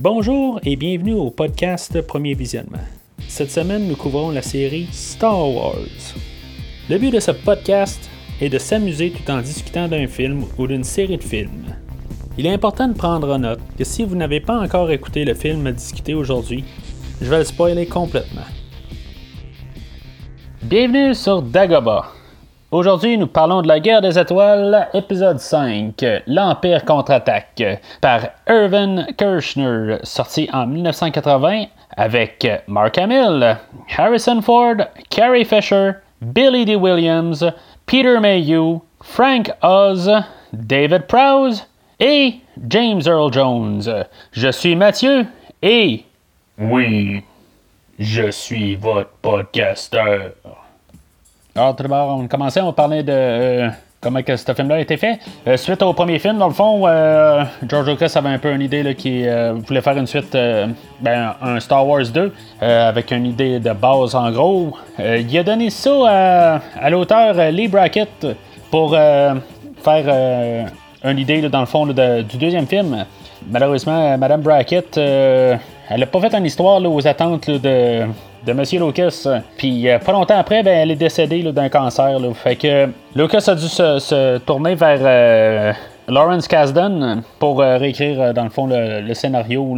Bonjour et bienvenue au podcast Premier Visionnement. Cette semaine, nous couvrons la série Star Wars. Le but de ce podcast est de s'amuser tout en discutant d'un film ou d'une série de films. Il est important de prendre en note que si vous n'avez pas encore écouté le film à discuter aujourd'hui, je vais le spoiler complètement. Bienvenue sur Dagobah. Aujourd'hui, nous parlons de la guerre des étoiles, épisode 5, l'Empire contre-attaque, par Irvin Kirchner, sorti en 1980 avec Mark Hamill, Harrison Ford, Carrie Fisher, Billy D. Williams, Peter Mayhew, Frank Oz, David Prowse et James Earl Jones. Je suis Mathieu et... Oui, je suis votre podcasteur. Alors, tout d'abord, on commençait, on parlait de euh, comment que ce film-là a été fait. Euh, suite au premier film, dans le fond, euh, George Lucas avait un peu une idée qui voulait faire une suite, ben, un Star Wars 2, avec une idée de base en gros. il a donné ça à, l'auteur Lee Brackett pour faire une idée, dans le fond, du deuxième film. Malheureusement, Madame Brackett, elle n'a pas fait une histoire aux attentes de de M. Lucas. Puis euh, pas longtemps après, ben, elle est décédée d'un cancer. Fait que Lucas a dû se, tourner vers euh, Lawrence Kasdan pour euh, réécrire dans le fond le, scénario,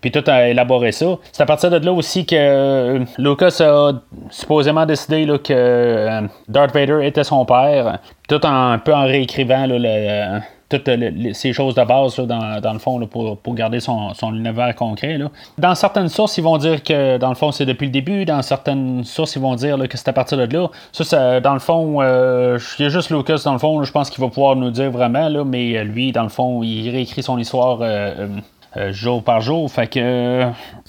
puis tout a élaboré ça. C'est à partir de là aussi que Lucas a supposément décidé que Darth Vader était son père, tout un peu en réécrivant le, toutes ces choses de base dans, le fond pour, garder son, univers concret. Dans certaines sources, ils vont dire que dans le fond c'est depuis le début. Dans certaines sources, ils vont dire que c'est à partir de là. Ça, dans le fond, euh, il y a juste Lucas dans le fond. je pense qu'il va pouvoir nous dire vraiment. Là, mais lui, dans le fond, il réécrit son histoire. Euh, euh, jour par jour. Fait que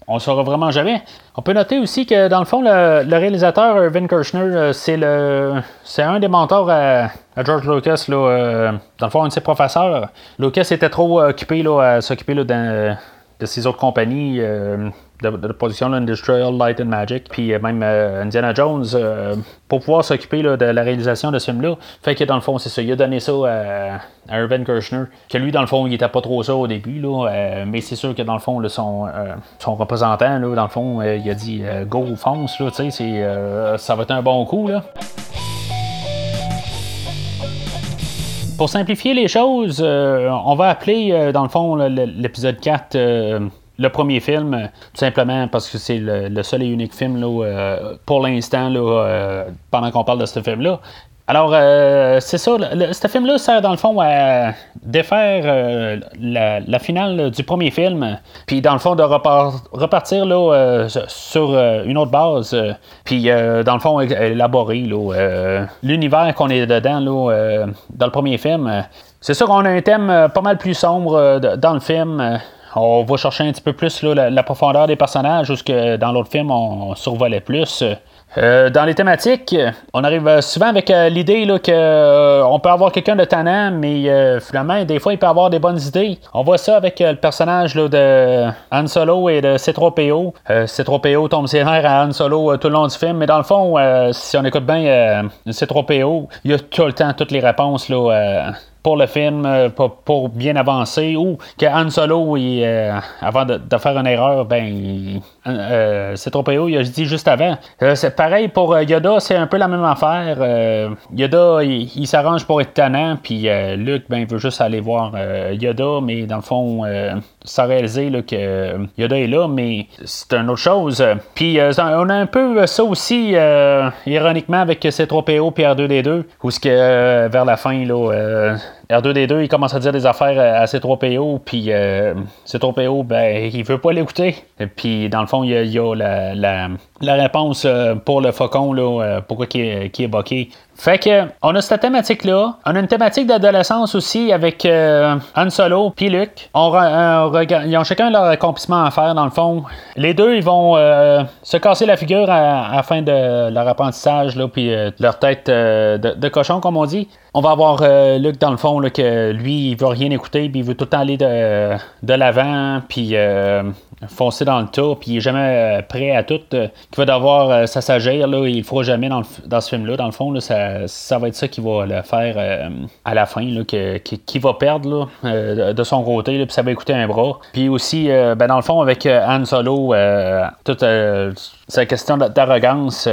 on saura vraiment jamais. On peut noter aussi que dans le fond, le, réalisateur Irvin Kirchner, c'est le c'est un des mentors à, George Lucas. Là, dans le fond, un de ses professeurs. Lucas était trop occupé là, à s'occuper de ses autres compagnies de, production Industrial Light and Magic, puis euh, même euh, Indiana Jones, euh, pour pouvoir s'occuper de la réalisation de ce film-là. Fait que dans le fond, c'est ça, il a donné ça à, Irvin Kirchner, que lui, dans le fond, il était pas trop ça au début, mais c'est sûr que dans le fond, son, représentant, dans le fond, il a dit go, fonce, là, ça va être un bon coup. Là. Pour simplifier les choses, on va appeler, dans le fond, l'épisode 4 le premier film, tout simplement parce que c'est le, seul et unique film là, euh, pour l'instant, euh, pendant qu'on parle de ce film-là. Alors, euh, c'est ça, ce film-là sert dans le fond à défaire la, finale du premier film, puis dans le fond de repartir là, sur une autre base, puis dans le fond élaborer l'univers qu'on est dedans là, dans le premier film. C'est sûr qu'on a un thème pas mal plus sombre dans le film on va chercher un petit peu plus la, profondeur des personnages, où que dans l'autre film, on, survolait plus. Euh, dans les thématiques, on arrive souvent avec euh, l'idée qu'on euh, peut avoir quelqu'un de tannant, mais finalement, des fois, il peut avoir des bonnes idées. On voit ça avec le personnage de Han Solo et de C3PO. C3PO tombe ses nerfs à Han Solo tout le long du film, mais dans le fond, si on écoute bien C3PO, il y a tout le temps toutes les réponses là, pour le film, euh, pour, bien avancer, ou que Han Solo, euh, avant de, faire une erreur, ben, euh, c'est trop il a dit juste avant. c'est pareil pour Yoda, c'est un peu la même affaire. Yoda, il, s'arrange pour être tannant, puis Luke, ben, il veut juste aller voir Yoda, mais dans le fond, sans réaliser que Yoda est là, mais c'est une autre chose. Puis on a un peu ça aussi, ironiquement, avec C3PO et R2D2, où ce que vers la fin, là, R2D2, il commence à dire des affaires à C3PO, puis euh, C3PO, ben, il veut pas l'écouter. Puis, dans le fond, il y a, la, la, réponse euh, pour le faucon, là, euh, pourquoi qui est, qui boqué. Fait que, on a cette thématique-là. On a une thématique d'adolescence aussi avec euh, Han Solo puis Luke. On, ils ont chacun leur accomplissement à faire, dans le fond. Les deux, ils vont se casser la figure à, la fin de leur apprentissage, là, puis leur tête de, de, cochon, comme on dit. On va avoir Luke, dans le fond, là, que lui, il veut rien écouter, puis il veut tout le temps aller de, de l'avant, puis foncer dans le tas, puis il est jamais prêt à tout, qui va devoir s'assagir, là, il ne fera jamais dans, dans ce film-là. Dans le fond, là, ça, ça, va être ça qui va le faire à la fin, là, qui, va perdre de, son côté, puis ça va écouter un bras. Puis aussi, ben, dans le fond, avec Han Solo, toute sa question d'arrogance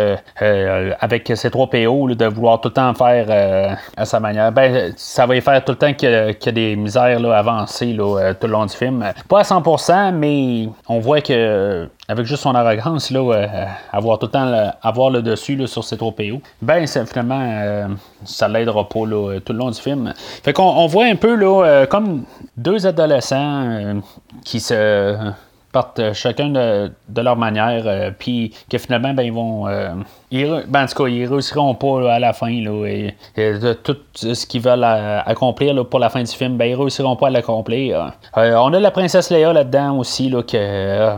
avec ses trois PO, de vouloir tout le temps faire à sa manière, ben, ça va y faire tout le temps qu'il y, a des misères là, avancées là, tout le long du film. Pas à 100%, mais on voit que avec juste son arrogance, là, euh, avoir tout le temps avoir le dessus là, sur ses trop PO, ben finalement, euh, ça l'aidera pas là, tout le long du film. Fait qu'on on voit un peu euh, comme deux adolescents qui se partent chacun de, leur manière, puis que finalement, ben, ils vont. ils, ben, en tout cas, ils réussiront pas à la fin. Là, et, de tout ce qu'ils veulent accomplir pour la fin du film, ben, ils réussiront pas à l'accomplir. on a la princesse Léa là-dedans aussi, là, que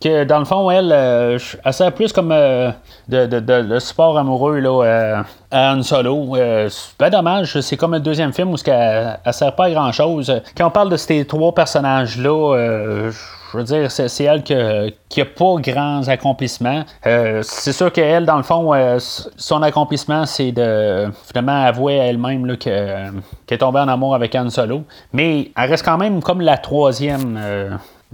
que dans le fond, elle, euh, elle sert plus comme euh, de, de, support amoureux là, euh, à Han Solo. c'est pas dommage, c'est comme le deuxième film où elle, sert pas à grand chose. Quand on parle de ces trois personnages-là, je veux dire, c'est elle qui n'a pas grands accomplissements. c'est sûr qu'elle, dans le fond, son accomplissement, c'est de finalement avouer à elle-même qu'elle est tombée en amour avec Han Solo. Mais elle reste quand même comme la troisième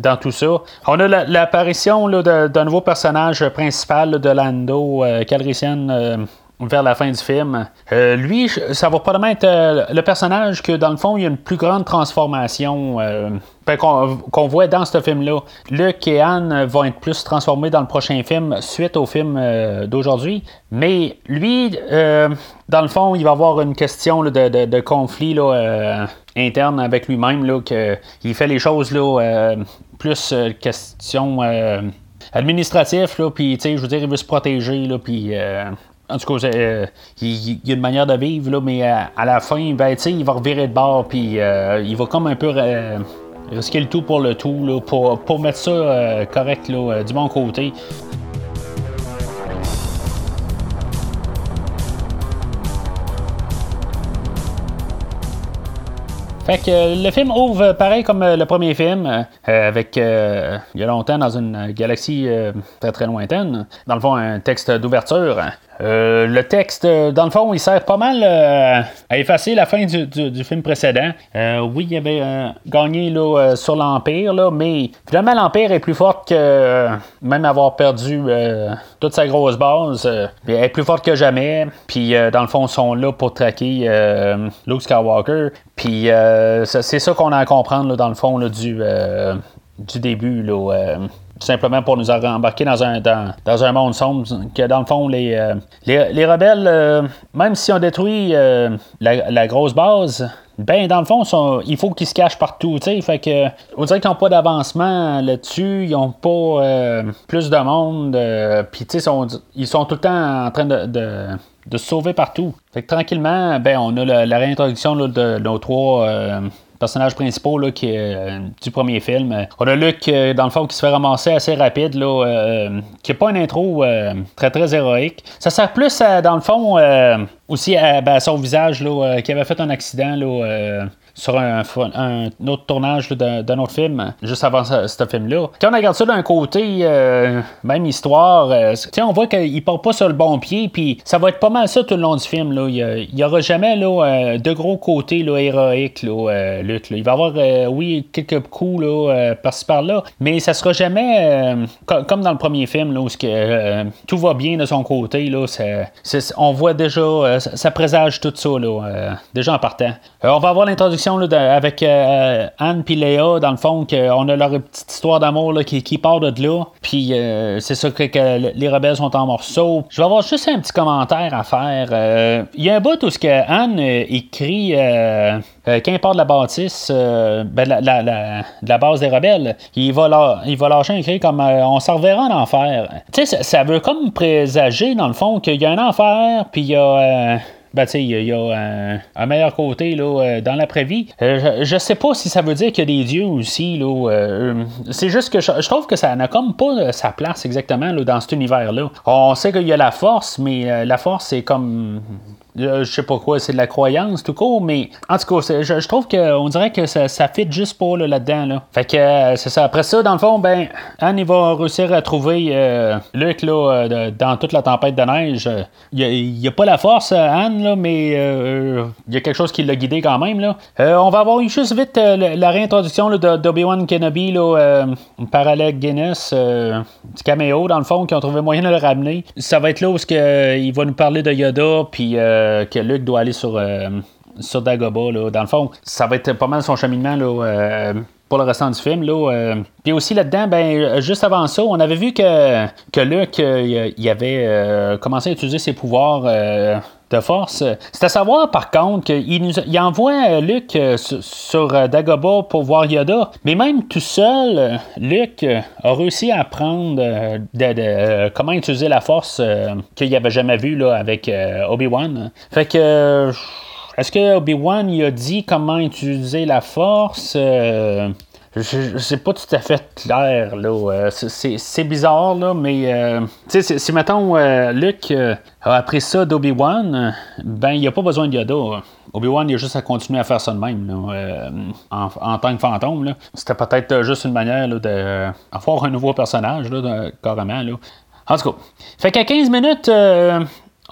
dans tout ça. On a l'apparition d'un nouveau personnage principal de Lando euh, Calrissian euh, vers la fin du film. Euh, lui, ça va probablement être le personnage que, dans le fond, il y a une plus grande transformation ben, qu'on voit dans ce film-là. Luke et Anne vont être plus transformés dans le prochain film suite au film d'aujourd'hui. Mais lui, dans le fond, il va avoir une question de, conflit interne avec lui-même, qu'il fait les choses plus euh, question euh, administratif, puis, tu sais, je veux dire, il veut se protéger, puis... Euh, en tout cas, il, y a une manière de vivre, là, mais à, la fin, ben, il va revirer de bord, puis il va comme un peu risquer le tout pour le tout, là, pour, pour mettre ça correct là, du bon côté. Fait que le film ouvre pareil comme euh, le premier film, euh, avec euh, il y a longtemps dans une galaxie très très lointaine. Dans le fond, un texte d'ouverture euh, le texte, euh, dans le fond, il sert pas mal euh, à effacer la fin du, film précédent. oui, il avait gagné sur l'Empire, mais finalement, l'Empire est plus forte que même avoir perdu toute sa grosse base. elle est plus forte que jamais. Puis, dans le fond, ils sont là pour traquer Luke Skywalker. Puis, c'est ça qu'on a à comprendre, dans le fond, du, du début. Là, tout simplement pour nous embarquer dans un, dans, un monde sombre, que dans le fond, les, euh, les, rebelles, euh, même si on détruit euh, la, grosse base, ben dans le fond, il faut qu'ils se cachent partout, fait que on dirait qu'ils n'ont pas d'avancement là-dessus, ils n'ont pas plus de monde, puis ils sont tout le temps en train de, se sauver partout. Fait que tranquillement, ben on a la, réintroduction de nos trois personnages principaux là, qui euh, du premier film. On a Luke, euh, dans le fond, qui se fait ramasser assez rapide, là, euh, qui n'a pas une intro très très héroïque. Ça sert plus, dans le fond, aussi à, ben, son visage, là, qui avait fait un accident. Là, sur un, autre tournage d'un autre film, juste avant ce, film-là. Quand on regarde ça d'un côté, euh, même histoire, euh, on voit qu'il part pas sur le bon pied, puis ça va être pas mal ça tout le long du film. Là. Il n'y aura jamais là, euh, de gros côtés là, héroïques, là, Luc. Il va y avoir, oui, quelques coups là, par-ci par-là, mais ça sera jamais comme dans le premier film, là, où que, tout va bien de son côté. Là, on voit déjà, ça, présage tout ça, là, déjà en partant. on va avoir l'introduction avec euh, Anne et Léa, dans le fond, qu'on a leur petite histoire d'amour qui, part de là. Puis euh, c'est ça que, les rebelles sont en morceaux. Je vais avoir juste un petit commentaire à faire. Euh, il y a un bout où ce que Anne écrit de la bâtisse, ben, la, la, base des rebelles, il va, il va lâcher un cri comme on s'en reverra en enfer. Tu sais, ça, ça, veut comme présager, dans le fond, qu'il y a un enfer, puis il y a ben, tu sais, il y a un, meilleur côté là, dans l'après-vie. je, sais pas si ça veut dire qu'il y a des dieux aussi. Là, c'est juste que je, trouve que ça n'a comme pas sa place exactement là, dans cet univers-là. On sait qu'il y a la force, mais la force, c'est comme je sais pas quoi, c'est de la croyance tout court, mais en tout cas, je, trouve qu'on dirait que ça, fit juste pas là-dedans. Là, Fait que euh, c'est ça. Après ça, dans le fond, ben, Anne il va réussir à trouver euh, Luc là, euh, dans toute la tempête de neige. Il n'y a, pas la force, Anne, là, mais il y a quelque chose qui l'a guidé quand même. Là. on va avoir juste vite la, réintroduction d'Obi-Wan Kenobi là, par Alec Guinness, du caméo, dans le fond, qui ont trouvé moyen de le ramener. Ça va être là où il va nous parler de Yoda, puis que Luke doit aller sur, euh, sur Dagobah. Là. Dans le fond, ça va être pas mal son cheminement euh, pour le restant du film. Euh. Puis aussi là-dedans, ben, juste avant ça, on avait vu que, que Luke il avait commencé à utiliser ses pouvoirs de force. C'est à savoir, par contre, qu'il nous, il envoie Luke sur, Dagobah pour voir Yoda. Mais même tout seul, Luke a réussi à apprendre de, comment utiliser la force qu'il n'avait jamais vu là, avec Obi-Wan. Fait que. Est-ce que Obi-Wan il a dit comment utiliser la force? Sais pas tout à fait clair. Là. Euh, c'est, bizarre, là, mais euh, si, mettons, euh, Luke a appris ça d'Obi-Wan, ben il a pas besoin de Yoda. Obi-Wan, il a juste à continuer à faire ça de même, en, tant que fantôme. C'était peut-être juste une manière là, d'avoir un nouveau personnage, là, carrément. Là. En tout cas, fait qu'à 15 minutes,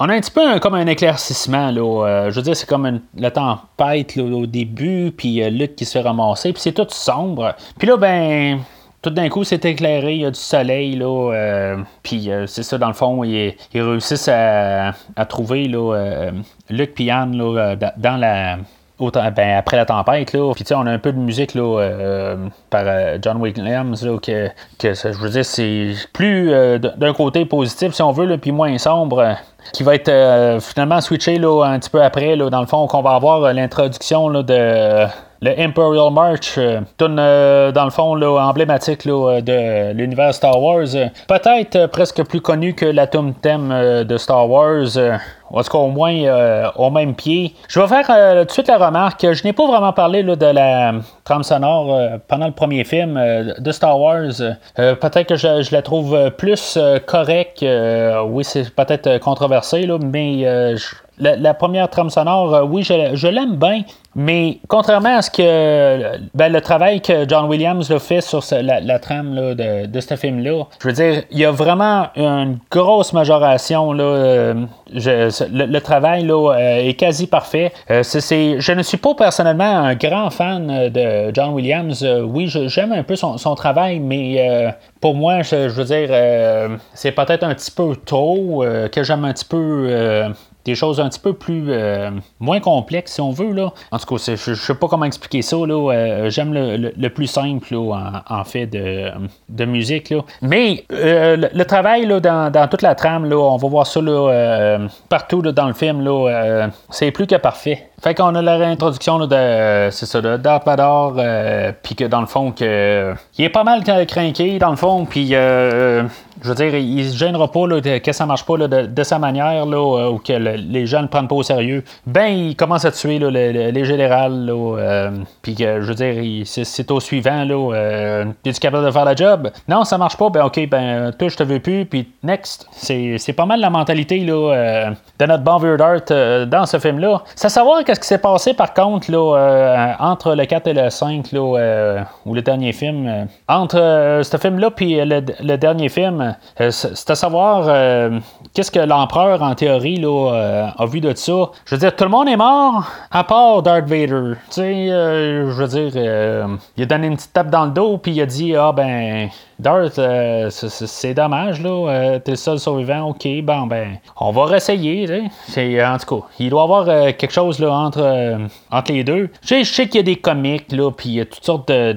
on a un petit peu comme un éclaircissement. Là, euh, je veux dire, c'est comme la tempête au début, puis euh, Luc qui se fait ramasser, puis c'est tout sombre. Puis là, ben, tout d'un coup, c'est éclairé, il y a du soleil, là, euh, puis c'est ça, dans le fond, ils, réussissent à, trouver là, Luc et Anne dans la ben, après la tempête, là, puis on a un peu de musique là, euh, par euh, John Williams, là, que, que je veux dire, c'est plus euh, d'un côté positif, si on veut, puis moins sombre, qui va être finalement switché là, un petit peu après, là, dans le fond, qu'on va avoir l'introduction de le Imperial March, tune dans le fond là, emblématique là, de l'univers Star Wars. Peut-être presque plus connu que la tune thème de Star Wars en tout cas au moins euh, au même pied. Je vais faire euh, tout de suite la remarque, je n'ai pas vraiment parlé de la trame sonore euh, pendant le premier film de Star Wars. peut-être que je, la trouve plus correcte. oui, c'est peut-être controversé, mais la, première trame sonore, oui, je l'aime bien, mais contrairement à ce que ben, le travail que John Williams a fait sur la, trame de, ce film-là, je veux dire, il y a vraiment une grosse majoration. Là, euh, le, travail là, euh, est quasi parfait. Euh, je ne suis pas personnellement un grand fan de John Williams. oui, j'aime un peu son, travail, mais pour moi, je, je veux dire, c'est peut-être un petit peu tôt, que j'aime un petit peu des choses un petit peu plus euh, moins complexes, si on veut. Là. En tout cas, je ne sais pas comment expliquer ça. Là. Euh, j'aime le, plus simple en, fait de, de musique. Là. Mais euh, le, travail là, dans, toute la trame, là, on va voir ça là, partout dans le film. Là, c'est plus que parfait. Fait qu'on a la réintroduction de, c'est ça, de Darth puis que dans le fond, que, il est pas mal craqué dans le fond, puis je veux dire, il se gênera pas là, que ça marche pas là, de, sa manière, là, ou que les gens ne prennent pas au sérieux. Ben, il commence à tuer là, les, générales, là, puis je veux dire, c'est, au suivant, là, es-tu capable de faire la job? Non, ça marche pas, ben ok, ben, toi, je te veux plus, puis next. C'est, pas mal la mentalité, là, de notre bon vieux Darth dans ce film-là. Ça savoir qu'est-ce qui s'est passé par contre euh, entre le 4 et le 5 là, euh, ou le dernier film. Euh, entre ce film-là puis le, dernier film, c'est à savoir qu'est-ce que l'empereur en théorie a vu de ça. Je veux dire, tout le monde est mort à part Darth Vader. Tu sais, je veux dire, il a donné une petite tape dans le dos puis il a dit ah ben Darth, c'est dommage là, t'es le seul survivant. Ok, bon ben, on va réessayer. C'est en tout cas, il doit y avoir quelque chose là entre, euh, entre les deux. Je sais, qu'il y a des comics, là, puis il y a toutes sortes de,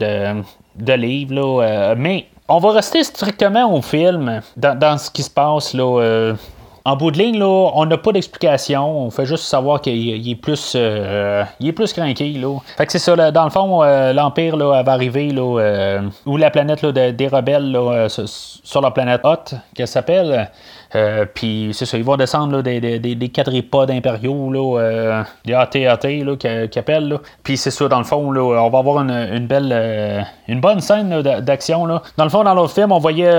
de, livres, là, euh, mais on va rester strictement au film, dans, ce qui se passe, là. Euh, en bout de ligne, là, on n'a pas d'explication. On fait juste savoir qu'il est plus il est plus craqué. Là. Fait que c'est ça, dans le fond, l'Empire là, va arriver là, où la planète des rebelles là, sur la planète Hot, qu'elle s'appelle. Puis c'est ça, ils vont descendre des, des, des, quadripodes impériaux, là, des AT-AT qui, appellent. Puis c'est ça, dans le fond, là, on va avoir une, une belle, une bonne scène d'action. Dans le fond, dans l'autre film, on voyait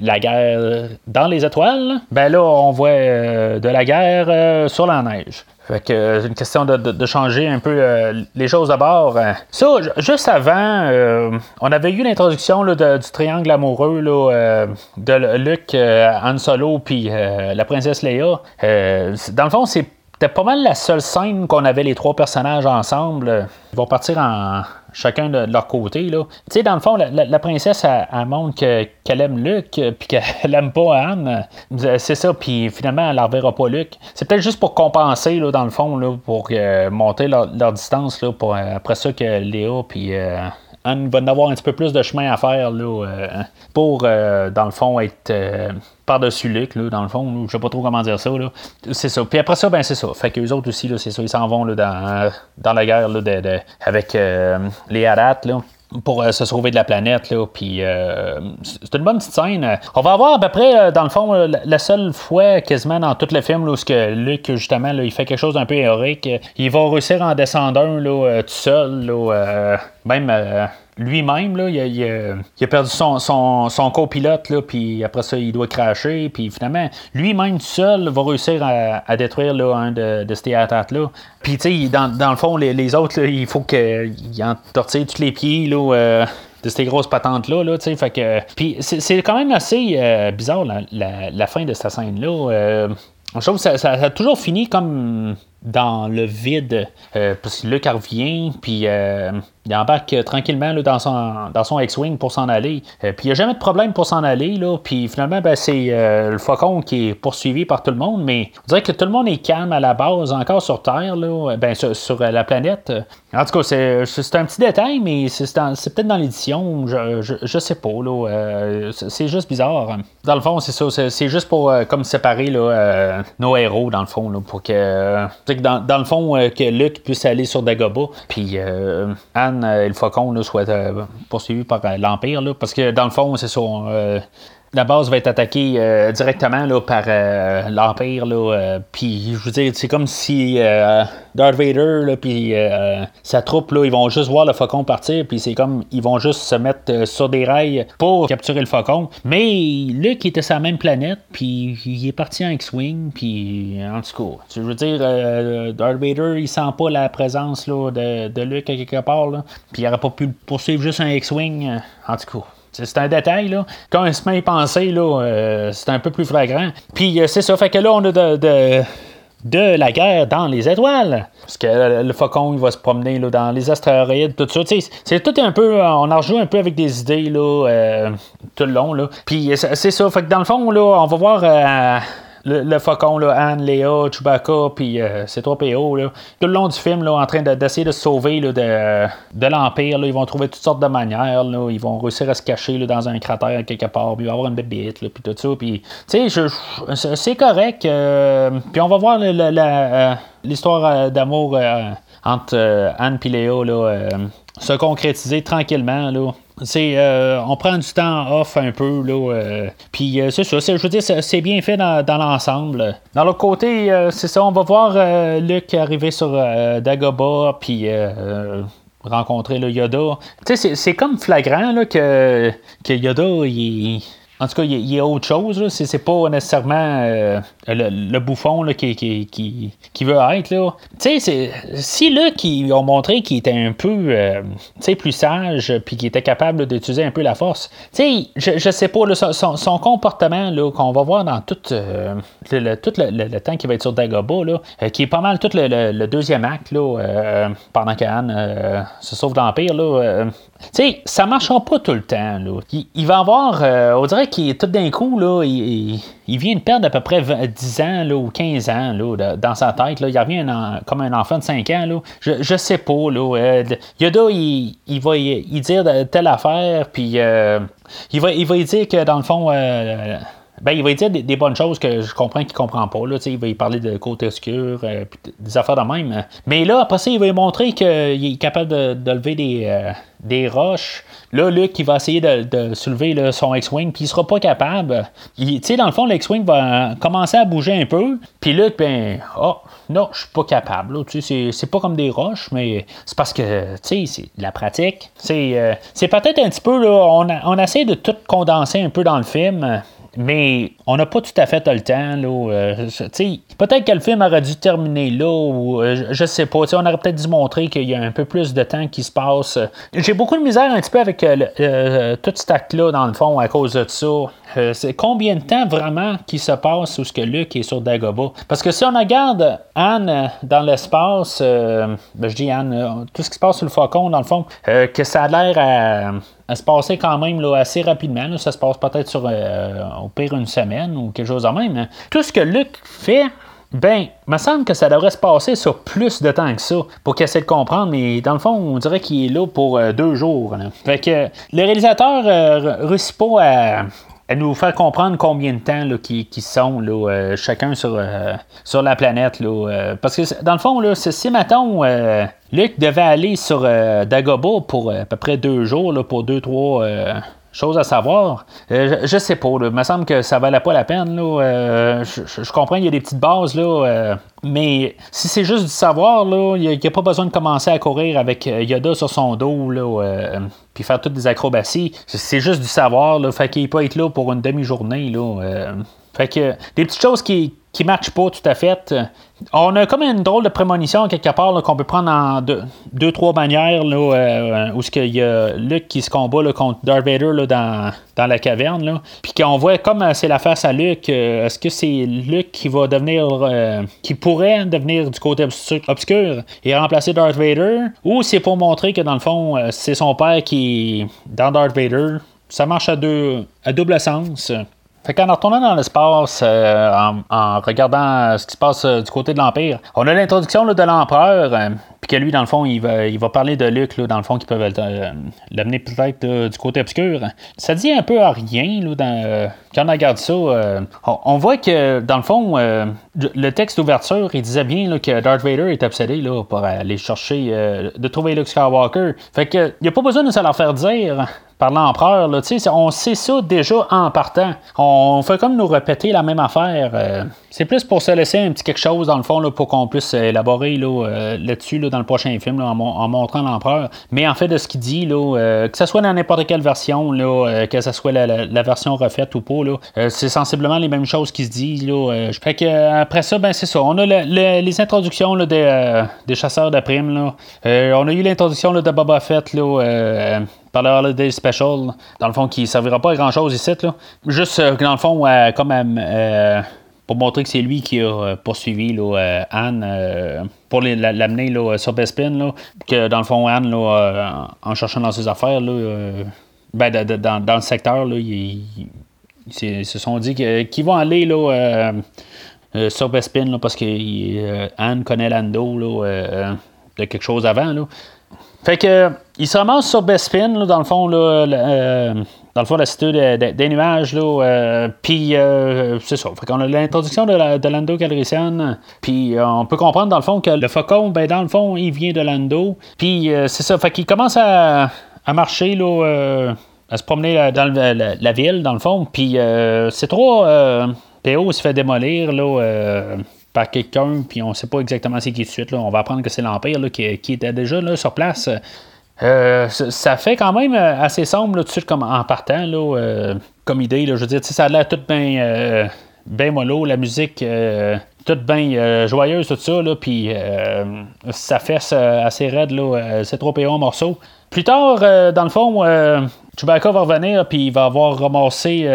la guerre dans les étoiles. Ben là, on voit de la guerre sur la neige. Fait que euh, c'est une question de, changer un peu euh, les choses d'abord. Ça, juste avant, euh, on avait eu l'introduction du triangle amoureux de Luke, Han Solo puis la princesse Leia. dans le fond, c'était pas mal la seule scène qu'on avait les trois personnages ensemble. Ils vont partir en, chacun de, leur côté. Là. Tu sais, dans le fond, la, princesse, elle, montre qu'elle aime Luc, euh, puis qu'elle aime pas Anne. Euh, c'est ça, puis finalement, elle ne reverra pas Luc. C'est peut-être juste pour compenser, là, dans le fond, là, pour euh, monter leur, distance, là, pour, après ça que Léa, puis Anne va avoir un petit peu plus de chemin à faire là, pour, dans le fond, être par-dessus Luc, là, dans le fond. Je sais pas trop comment dire ça. C'est ça. Puis après ça, ben c'est ça. Fait que les autres aussi, c'est ça. Ils s'en vont là, dans, dans la guerre là, avec euh, les Harat, là pour euh, se sauver de la planète. Là, puis euh, c'est une bonne petite scène. On va avoir à peu près, dans le fond, la seule fois quasiment dans tout le film où que Luc, justement, là, il fait quelque chose d'un peu héroïque. Il va réussir en descendant là, tout seul. Là, même lui-même, là, il, a, perdu son, son, copilote, là, puis après ça, il doit cracher, puis finalement, lui-même seul va réussir à, détruire là, un de, de ces là Puis, tu sais, dans, dans, le fond, les, autres, il faut qu'ils en tortillent tous les pieds, là. Euh, de ces grosses patentes-là. Là, fait que, puis c'est quand même assez euh, bizarre la, la, fin de cette scène-là. Euh, je trouve que ça, ça, a toujours fini comme dans le vide, euh, parce que Luc revient, puis il embarque tranquillement là, dans son, dans son X-Wing pour s'en aller. Euh, puis il n'y a jamais de problème pour s'en aller, puis finalement, ben, c'est le Faucon qui est poursuivi par tout le monde, mais on dirait que tout le monde est calme à la base, encore sur Terre, ben, sur, la planète. En tout cas, c'est, un petit détail, mais c'est, peut-être dans l'édition, je, je, sais pas, c'est juste bizarre. Dans le fond, c'est ça, c'est, juste pour comme séparer nos héros, dans le fond, là, pour que dans, le fond, euh, que Luc puisse aller sur Dagobah, puis euh, Anne et le faucon soit euh, poursuivi par l'Empire, parce que dans le fond, c'est ça la base va être attaquée euh, directement là, par euh, l'Empire. Euh, puis, je veux dire, c'est comme si Darth Vader puis sa troupe, là, ils vont juste voir le faucon partir. Puis, c'est comme, ils vont juste se mettre sur des rails pour capturer le faucon. Mais Luke était sur la même planète. Puis, il est parti en X-Wing. Puis, en tout cas, je veux dire, Darth Vader, il sent pas la présence là, de, Luke à quelque part. Puis, il aurait pas pu poursuivre juste un X-Wing. en tout cas. C'est un détail, là. Quand se met penser, là, euh, c'est un peu plus flagrant. Puis euh, c'est ça, fait que là, on a de, de, la guerre dans les étoiles. Parce que le faucon, il va se promener là, dans les astéroïdes, tout ça. C'est tout un peu. On en rejoue un peu avec des idées là, euh, tout le long. Là. Puis c'est ça, fait que dans le fond, là, on va voir le, faucon, là, Anne, Léa, Chewbacca, puis euh, c'est trois PO, là, tout le long du film, là, en train d'essayer de, se sauver là, de, de l'Empire. Ils vont trouver toutes sortes de manières. Là, ils vont réussir à se cacher là, dans un cratère quelque part, puis avoir une bébite, puis tout ça. Puis, tu sais, c'est correct. Euh, puis on va voir euh, l'histoire d'amour entre Anne et Léa là, se concrétiser tranquillement. Là. C'est, euh, on prend du temps off un peu, là. Euh, puis euh, c'est ça, je veux dire, c'est bien fait dans, l'ensemble. Dans l'autre côté, c'est ça, on va voir Luc arriver sur Dagobah, puis rencontrer le Yoda. Tu sais, c'est comme flagrant là, que, que Yoda, il en tout cas, il y, a autre chose. C'est, pas nécessairement euh, le, bouffon qui, veut être. Là. Tu sais, si là, qui ont montré qu'il était un peu euh, plus sage puis qu'il était capable d'utiliser un peu la force, tu sais, je, je sais pas, son, comportement qu'on va voir dans tout, euh, le, tout le, temps qu'il va être sur Dagobah, là, qui est pas mal tout le, deuxième acte là, pendant qu'Anne se sauve d'Empire. Là, sais, ça marchera pas tout le temps. Là. Il, va avoir, on dirait qui, tout d'un coup, là, il, vient de perdre à peu près 10 ans là, ou 15 ans là, dans sa tête. Là. Il revient comme un enfant de 5 ans. Là. Je, je sais pas. Là, euh, Yoda, il, il va dire telle affaire, puis euh, il, va, il va dire que dans le fond, euh, ben, il va dire des, bonnes choses que je comprends qu'il comprend pas. Là, il va y parler de côté obscur, euh, des affaires de même. Mais là, après ça, il va lui montrer qu'il est capable de, lever des, euh, des roches. Là, Luke, il va essayer de, soulever son X-Wing, puis il sera pas capable. Tu sais, dans le fond, l'X-Wing va commencer à bouger un peu. Puis Luke, ben, oh, non, je suis pas capable. Sais, c'est pas comme des roches, mais c'est parce que, tu sais, c'est la pratique. C'est euh, c'est peut-être un petit peu, là, on, on essaie de tout condenser un peu dans le film. Mais on n'a pas tout à fait le temps. Euh, peut-être que le film aurait dû terminer là, ou euh, je, sais pas. On aurait peut-être dû montrer qu'il y a un peu plus de temps qui se passe. J'ai beaucoup de misère un petit peu avec euh, tout cet acte-là, dans le fond, à cause de ça. c'est combien de temps vraiment qui se passe où ce que Luke est sur Dagobah? Parce que si on regarde Anne dans l'espace, ben, je dis Anne, tout ce qui se passe sur le faucon, dans le fond, que ça a l'air à se passer quand même là, assez rapidement. Ça se passe peut-être sur euh, au pire une semaine ou quelque chose de même. Hein. Tout ce que Luc fait, ben, me semble que ça devrait se passer sur plus de temps que ça pour qu'il essaie de comprendre, mais dans le fond, on dirait qu'il est là pour euh, deux jours. Fait que le réalisateur euh, réussit pas à, nous faire comprendre combien de temps qu'ils qui sont là, euh, chacun sur, euh, sur la planète. Là, parce que dans le fond, là, si mettons Luc devait aller sur Dagoba pour à peu près deux jours, là, pour deux, trois Chose à savoir, euh, je, sais pas, il me semble que ça valait pas la peine. Là, euh, je, comprends, il y a des petites bases, là, euh, mais si c'est juste du savoir, il n'y a, pas besoin de commencer à courir avec Yoda sur son dos, là, puis faire toutes des acrobaties. C'est juste du savoir, là, fait qu'il peut être là pour une demi-journée. Là, fait que des petites choses qui qui ne matchent pas tout à fait. On a comme une drôle de prémonition quelque part qu'on peut prendre en deux, trois manières là, euh, où il y a Luke qui se combat contre Darth Vader dans, dans la caverne. Là. Puis qu'on voit comme euh, c'est la face à Luke, euh, est-ce que c'est Luke qui va devenir qui pourrait devenir du côté obscur et remplacer Darth Vader ou c'est pour montrer que dans le fond c'est son père qui dans Darth Vader. Ça marche à deux à double sens. Fait qu'en retournant dans l'espace, euh, en, regardant ce qui se passe euh, du côté de l'Empire, on a l'introduction de l'Empereur, euh, puis que lui, dans le fond, il va, il va parler de Luc, dans le fond, qui peuvent l'amener peut-être du côté obscur. Ça dit un peu à rien, là, dans, quand on regarde ça. On, voit que, dans le fond, le texte d'ouverture, il disait bien que Darth Vader est obsédé là, pour aller chercher, de trouver Luke Skywalker. Fait que, il n'y a pas besoin de se leur faire dire par l'empereur. On sait ça déjà en partant. On fait comme nous répéter la même affaire. Euh, c'est plus pour se laisser un petit quelque chose dans le fond là, pour qu'on puisse élaborer là, euh, là-dessus dans le prochain film en, montrant l'empereur. Mais en fait de ce qu'il dit, là, euh, que ce soit dans n'importe quelle version, là, que ce soit la, version refaite ou pas, c'est sensiblement les mêmes choses qui se disent. Là, fait que après ça, ben c'est ça. On a les introductions des, des, chasseurs de primes. on a eu l'introduction de Boba Fett. Là, par le Holiday Special, dans le fond, qui servira pas à grand chose ici. Là. Juste, euh, dans le fond, euh, comme euh, pour montrer que c'est lui qui a poursuivi là, Anne pour l'amener sur Bespin. que dans le fond, Anne, en cherchant dans ses affaires, ben, dans, le secteur, ils, se sont dit qu'ils vont aller sur Bespin parce que Anne connaît Lando de quelque chose avant. Fait que il se ramasse sur Bespin, dans le fond, là, euh, dans le fond, la cité des nuages, là, euh, puis euh, c'est ça. Fait qu'on a l'introduction de, Lando Calrissian, puis on peut comprendre, dans le fond, que le faucon, ben, dans le fond, il vient de Lando, puis c'est ça. Fait qu'il commence à, marcher, là, à se promener dans la, ville, dans le fond, puis c'est trop... Théo se fait démolir, là par quelqu'un, puis on sait pas exactement c'est qui de suite. Là. On va apprendre que c'est l'Empire qui, qui, était déjà là, sur place. Euh, ça fait quand même euh, assez sombre là, tout de suite comme en partant là, euh, comme idée. Je veux dire, ça a l'air tout bien ben mollo, la musique toute bien joyeuse, tout ça, puis ça fait assez raide, c'est trop en morceaux. Plus tard, dans le fond, Chewbacca va revenir, puis il va avoir ramassé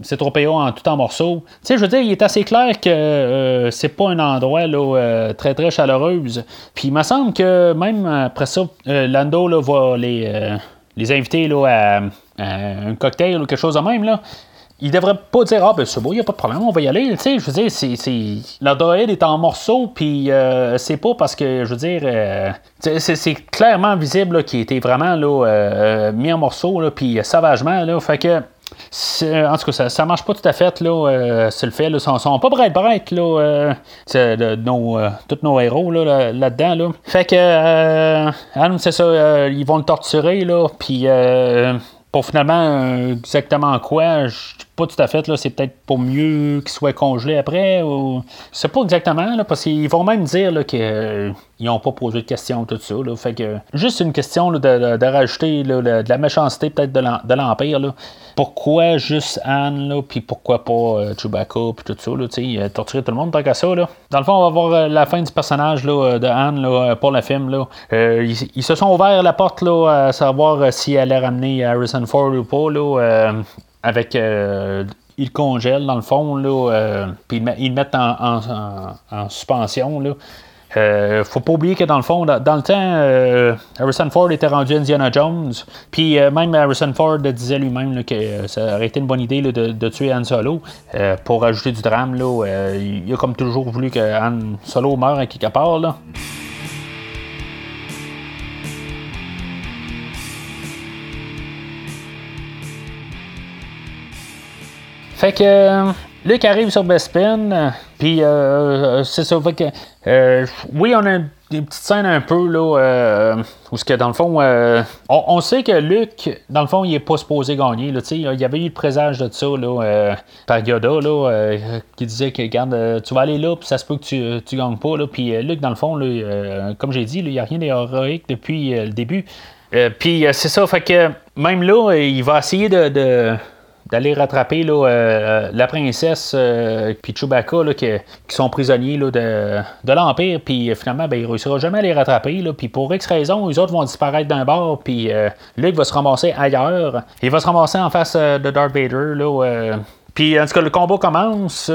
c'est trop en tout en morceaux. Tu sais, je veux dire, il est assez clair que euh, c'est pas un endroit là, euh, très très chaleureuse. Puis il me semble que même après ça, euh, Lando va les, les inviter là, à, un cocktail ou quelque chose de même. Là. Il devrait pas dire Ah, ben c'est beau, il a pas de problème, on va y aller. Tu sais, je veux dire, c'est, la est en morceaux, puis c'est pas parce que, je veux dire, c'est, clairement visible qu'il était vraiment là, mis en morceaux, puis sauvagement. Là, fait que en tout cas, ça, ça marche pas tout à fait, là, c'est le fait, là, sont, sont pas bright bright, là, de, nos, tous nos héros, là, là-dedans, là. Fait que, c'est ça, ils vont le torturer, là, puis pour finalement exactement quoi, je pas tout à fait. Là, c'est peut-être pour mieux qu'il soit congelé après. Ou... C'est pas exactement, là, parce qu'ils vont même dire qu'ils euh, n'ont pas posé de questions, tout ça. Là, fait que juste une question de, rajouter de la méchanceté peut-être de l'Empire. Pourquoi juste Anne, là, puis pourquoi pas euh, Chewbacca, puis tout ça, là, sais torturer tout le monde tant qu'à ça. Là. Dans le fond, on va voir euh, la fin du personnage là, de Anne là, pour le film. Là. Ils, se sont ouverts la porte là, à savoir si elle allait ramener Harrison Ford ou pas. Là, avec euh, ils congèlent dans le fond, là, euh, puis ils le mettent en, suspension. Là. Euh, faut pas oublier que dans le fond, dans, le temps, Harrison Ford était rendu Indiana Jones. Puis même Harrison Ford disait lui-même que ça aurait été une bonne idée de, tuer Han Solo pour ajouter du drame. Là, il a comme toujours voulu que Han Solo meure à quelque part. Là. Fait que euh, Luc arrive sur Bespin, euh, puis euh, c'est ça. Fait que, oui, on a une, petite scène un peu là, où ce que dans le fond, on, sait que Luc, dans le fond, il est pas supposé gagner. Là, il y avait eu le présage de ça là, par Yoda là, qui disait que regarde, tu vas aller là, puis ça se peut que tu, tu gagnes pas. Là, puis Luc, dans le fond, là, comme j'ai dit, il n'y a rien d'héroïque depuis le début. puis c'est ça, fait que même là, il va essayer de d'aller rattraper là, euh, la princesse euh, Chewbacca qui, sont prisonniers de, l'Empire, puis finalement, ben, il réussira jamais à les rattraper. Puis pour X raison, les autres vont disparaître d'un bord, puis euh, Luke va se ramasser ailleurs. Il va se ramasser en face de Darth Vader. Là, puis en tout cas, le combat commence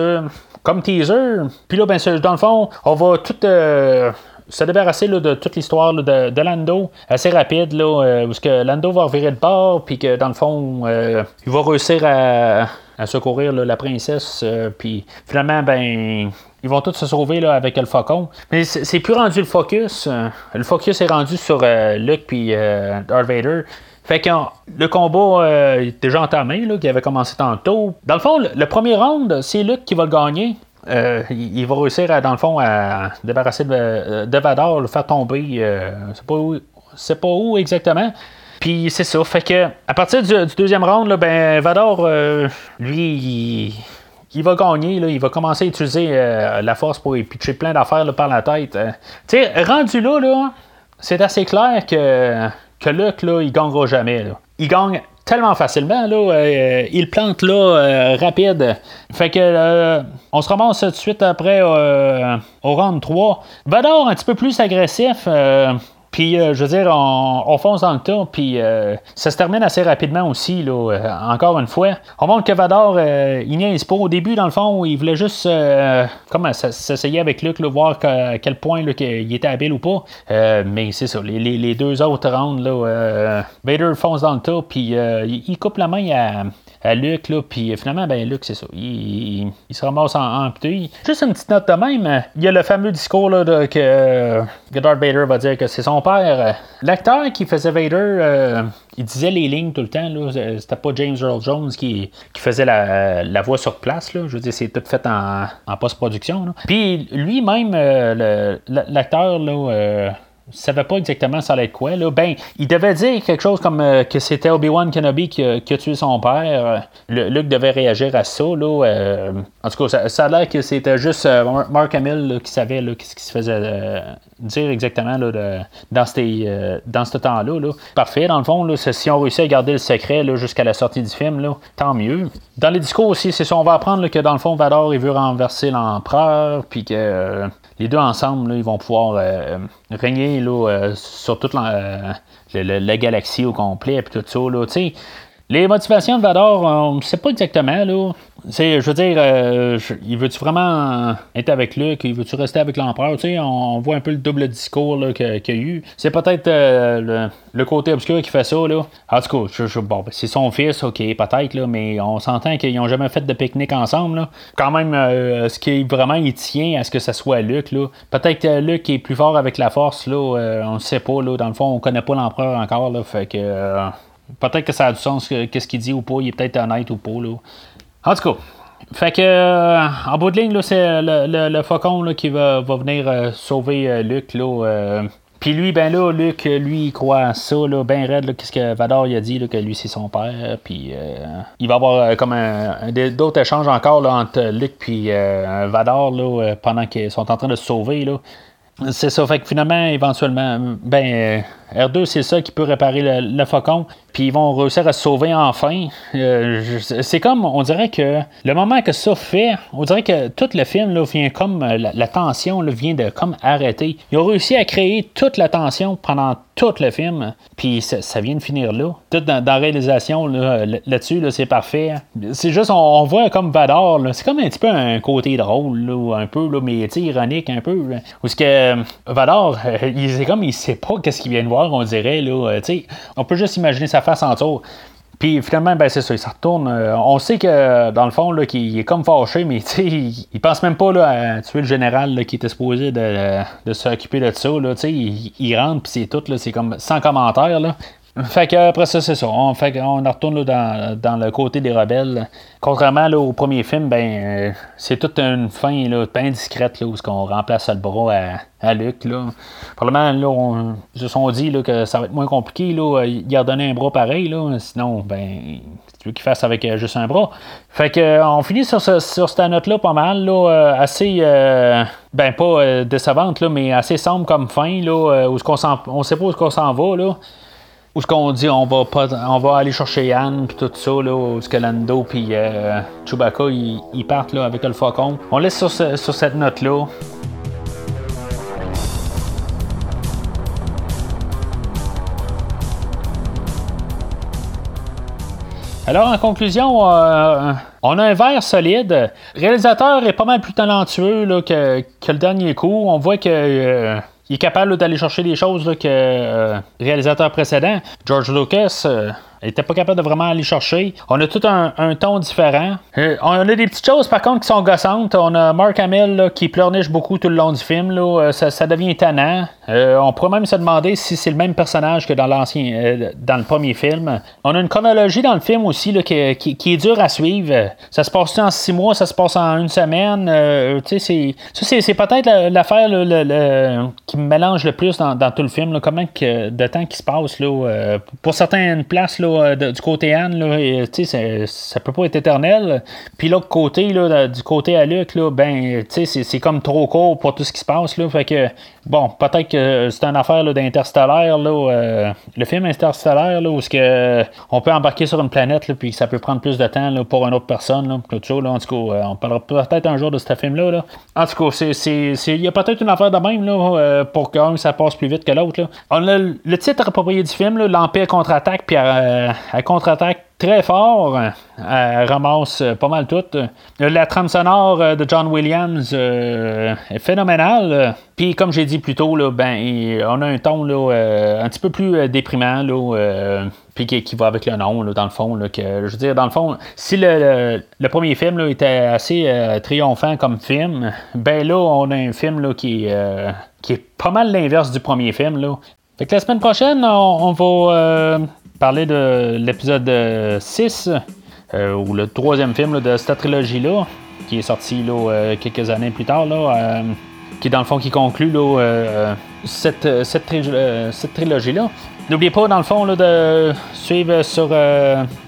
comme teaser. Puis là, ben, dans le fond, on va tout se débarrasser là, de toute l'histoire de, Lando assez rapide, là, euh, parce que Lando va revirer de bord, puis que dans le fond, euh, il va réussir à, secourir la princesse, euh, puis finalement, ben. Ils vont tous se sauver là, avec le faucon. Mais c'est plus rendu le focus. le focus est rendu sur Luke puis Darth Vader. Fait que le combat est déjà entamé, là, qui avait commencé tantôt. Dans le fond, le, premier round, c'est Luke qui va le gagner. Euh, il va réussir, dans le fond, à débarrasser de, de Vador, le faire tomber. Euh, c'est pas où, pas où exactement. Puis c'est ça. Fait que à partir du, deuxième round, ben Vador, euh, lui, il, va gagner. Il va commencer à utiliser la force pour pitcher plein d'affaires par la tête. tu sais, rendu là, c'est assez clair que, que Luke, là, il gagnera jamais. Il gagne tellement facilement. Là, euh, il plante là euh, rapide. Fait que euh, on se ramasse tout de suite après au round 3. Vador un petit peu plus agressif. Puis, euh, je veux dire, on, fonce dans le tas, puis euh, ça se termine assez rapidement aussi, là, euh, encore une fois. On montre que Vador, il niaise pas. Au début, dans le fond, il voulait juste comme s'essayer avec Luke, voir à quel point il était habile ou pas. mais c'est ça, les, deux autres rounds, là, Vader fonce dans le tas, puis il, coupe la main à à Luc, là, puis finalement, ben Luc, c'est ça. Il, se ramasse en, petit. Juste une petite note de même, il y a le fameux discours là, de, que, que, Darth Vader va dire que c'est son père. L'acteur qui faisait Vader, euh, il disait les lignes tout le temps. C'était pas James Earl Jones qui, qui faisait la, la, voix sur place. Là. Je veux dire, c'est tout fait en, en post-production. Puis lui-même, euh, l'acteur, là. Euh, savait pas exactement ça allait être quoi. Là. Ben, il devait dire quelque chose comme euh, que c'était Obi-Wan Kenobi qui, a tué son père. Le, Luke devait réagir à ça. Là, euh, en tout cas, ça, a l'air que c'était juste euh, Mark Hamill qui savait ce qui se faisait dire exactement là, dans, dans ce temps-là. Là. Parfait, dans le fond, là, si on réussit à garder le secret jusqu'à la sortie du film, tant mieux. Dans les discours aussi, c'est ça, on va apprendre que dans le fond, Vador il veut renverser l'empereur, puis que les deux ensemble, ils vont pouvoir euh, régner euh, sur toute la, la, galaxie au complet, puis tout ça. Là, les motivations de Vador, on ne sait pas exactement. Là je veux dire, euh, il veut-tu vraiment être avec Luke? Il veut-tu rester avec l'empereur? Tu on, voit un peu le double discours qu'il y a eu. C'est peut-être euh, le, côté obscur qui fait ça. Là. En tout cas, bon, c'est son fils, ok, peut-être, là, mais on s'entend qu'ils n'ont jamais fait de pique-nique ensemble. Quand même, euh, ce qui vraiment il tient à ce que ça soit Luke. Là? Peut-être que Luke est plus fort avec la force, là, on ne sait pas. Là. Dans le fond, on connaît pas l'empereur encore. Là, fait que peut-être que ça a du sens, qu'est-ce qu'il dit ou pas, il est peut-être honnête ou pas. Là. En tout cas, fait que, en bout de ligne, c'est le, faucon qui va, venir sauver Luc. Là, puis lui, ben là, Luc, lui, il croit ça, là, ben raide, qu'est-ce que Vador il a dit, là, que lui, c'est son père. Puis il va y avoir comme un, d'autres échanges encore là, entre Luc et Vador là, pendant qu'ils sont en train de se sauver. Là. C'est ça, fait que finalement, éventuellement, ben, R2, c'est ça qui peut réparer le, faucon, puis ils vont réussir à sauver enfin. Euh, c'est comme, on dirait que le moment que ça fait, on dirait que tout le film là, vient comme, euh, la, tension là, vient de comme arrêter. Ils ont réussi à créer toute la tension pendant tout le film, puis ça, vient de finir là. Tout dans, la réalisation là, là-dessus, là, c'est parfait. C'est juste, on, voit comme Vador, c'est comme un petit peu un côté drôle, un peu, mais ironique un peu. Où ce que euh, Vador, c'est comme il sait pas qu'est-ce qu'il vient de voir on dirait. Là, euh, on peut juste imaginer sa face en tour. Puis finalement, ben, c'est ça, il se retourne. Euh, on sait que dans le fond, là, est comme fâché, mais il, il pense même pas là, à tuer le général qui était supposé de, de s'occuper de ça. Là, il, il rentre, puis c'est tout, c'est comme sans commentaire. Là. Fait que après ça, c'est ça. On, fait retourne dans, dans, le côté des rebelles. Contrairement au premier film, ben euh, c'est toute une fin là, bien discrète là, où on remplace le bras à, à Luc. Là. Probablement, là, on se sont dit là, que ça va être moins compliqué. Là, il a redonné un bras pareil. Là, sinon, ben tu veux qu'il fasse avec euh, juste un bras. Fait que euh, on finit sur, sur cette note-là pas mal, là, assez ben pas décevante, là, mais assez sombre comme fin, là, où on, on sait pas où on s'en va. Là. Où ce qu'on dit on va pas on va aller chercher Yann puis tout ça là où ce que Lando puis euh, Chewbacca ils, partent là avec le faucon. On laisse sur, sur cette note là. Alors, en conclusion, euh, on a un verre solide. Le réalisateur est pas mal plus talentueux là, que, que, le dernier coup. On voit que euh, il est capable d'aller chercher des choses que euh, réalisateur précédent, George Lucas, euh, il était pas capable de vraiment aller chercher. On a tout un, ton différent. Euh, on a des petites choses par contre qui sont gossantes. On a Mark Hamill qui pleurniche beaucoup tout le long du film. Là. Ça, devient étonnant. on pourrait même se demander si c'est le même personnage que dans l'ancien, dans le premier film. On a une chronologie dans le film aussi qui, est dure à suivre. Ça se passe en six mois, ça se passe en une semaine? c'est, c'est, peut-être l'affaire qui me mélange le plus dans, tout le film. Comment que, de temps qui se passe pour certaines places euh, du côté Anne, là, ça peut pas être éternel. Puis l'autre côté, là, du côté à Luc, là, ben, c'est comme trop court pour tout ce qui se passe. Là, fait que, bon, peut-être que c'est une affaire d'interstellaire, euh, le film interstellaire, là, où que, on peut embarquer sur une planète, là, puis ça peut prendre plus de temps là, pour une autre personne. Là, ça, là, en tout cas, euh, on parlera peut-être un jour de ce film-là. Là. En tout cas, il y a peut-être une affaire de même là, pour que ça passe plus vite que l'autre. On a le titre approprié du film, l'Empire contre-attaque, puis elle contre-attaque très fort. Elle ramasse pas mal tout. La trame sonore de John Williams est phénoménale. Puis comme j'ai dit plus tôt, là, ben, on a un ton là, un petit peu plus déprimant. Là, puis qui, va avec le nom, dans le fond. Là, que, je veux dire, dans le fond, si le, premier film là, était assez triomphant comme film, ben là, on a un film là, qui, qui est pas mal l'inverse du premier film. Là. Fait que la semaine prochaine, on, va parler de l'épisode 6, euh, ou le troisième film de cette trilogie-là, qui est sorti euh, quelques années plus tard, là, euh, qui dans le fond qui conclut cette, cette, trilogie-là. N'oubliez pas, dans le fond, là, de suivre sur,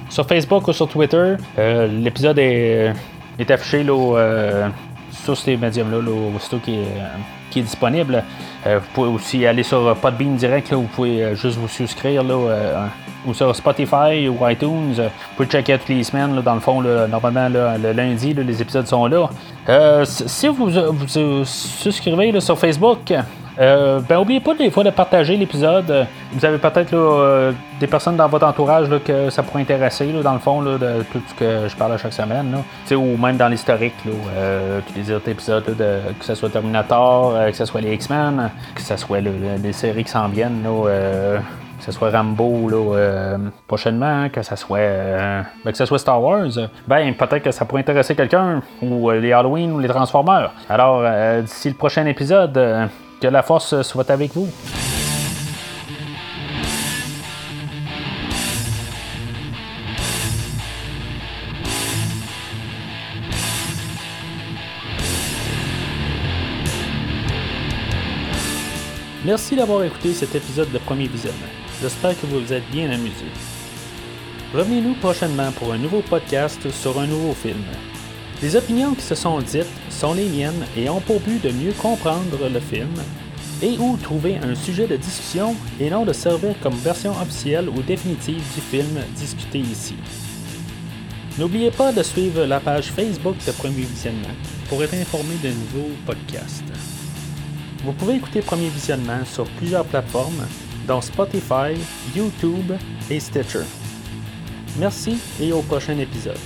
sur Facebook ou sur Twitter. L'épisode est, est affiché sur ces médiums-là, aussitôt qui est, qui est disponible. vous pouvez aussi aller sur Podbean direct, là, vous pouvez juste vous souscrire là, ou sur Spotify ou iTunes. Vous pouvez checker toutes les semaines. dans le fond, normalement, le lundi, les épisodes sont là. Euh, si vous vous, souscrivez sur Facebook, euh, ben, oubliez pas des fois de partager l'épisode. Vous avez peut-être euh, des personnes dans votre entourage que ça pourrait intéresser, dans le fond, de tout ce que je parle chaque semaine. Ou même dans l'historique, tous les autres épisodes, que ce soit Terminator, que ce soit les X-Men, que ce soit les séries qui s'en viennent que ce soit Rambo là, euh, prochainement, que ce soit euh, ben, que ce soit Star Wars, ben peut-être que ça pourrait intéresser quelqu'un, ou euh, les Halloween ou les Transformers. Alors, d'ici le prochain épisode, que la force soit avec vous. Merci d'avoir écouté cet épisode de Premier Visionnement. J'espère que vous vous êtes bien amusés. Revenez-nous prochainement pour un nouveau podcast sur un nouveau film. Les opinions qui se sont dites sont les miennes et ont pour but de mieux comprendre le film et ou trouver un sujet de discussion et non de servir comme version officielle ou définitive du film discuté ici. N'oubliez pas de suivre la page Facebook de Premier Visionnement pour être informé de nouveaux podcasts. Vous pouvez écouter Premier Visionnement sur plusieurs plateformes, dont Spotify, YouTube et Stitcher. Merci et au prochain épisode.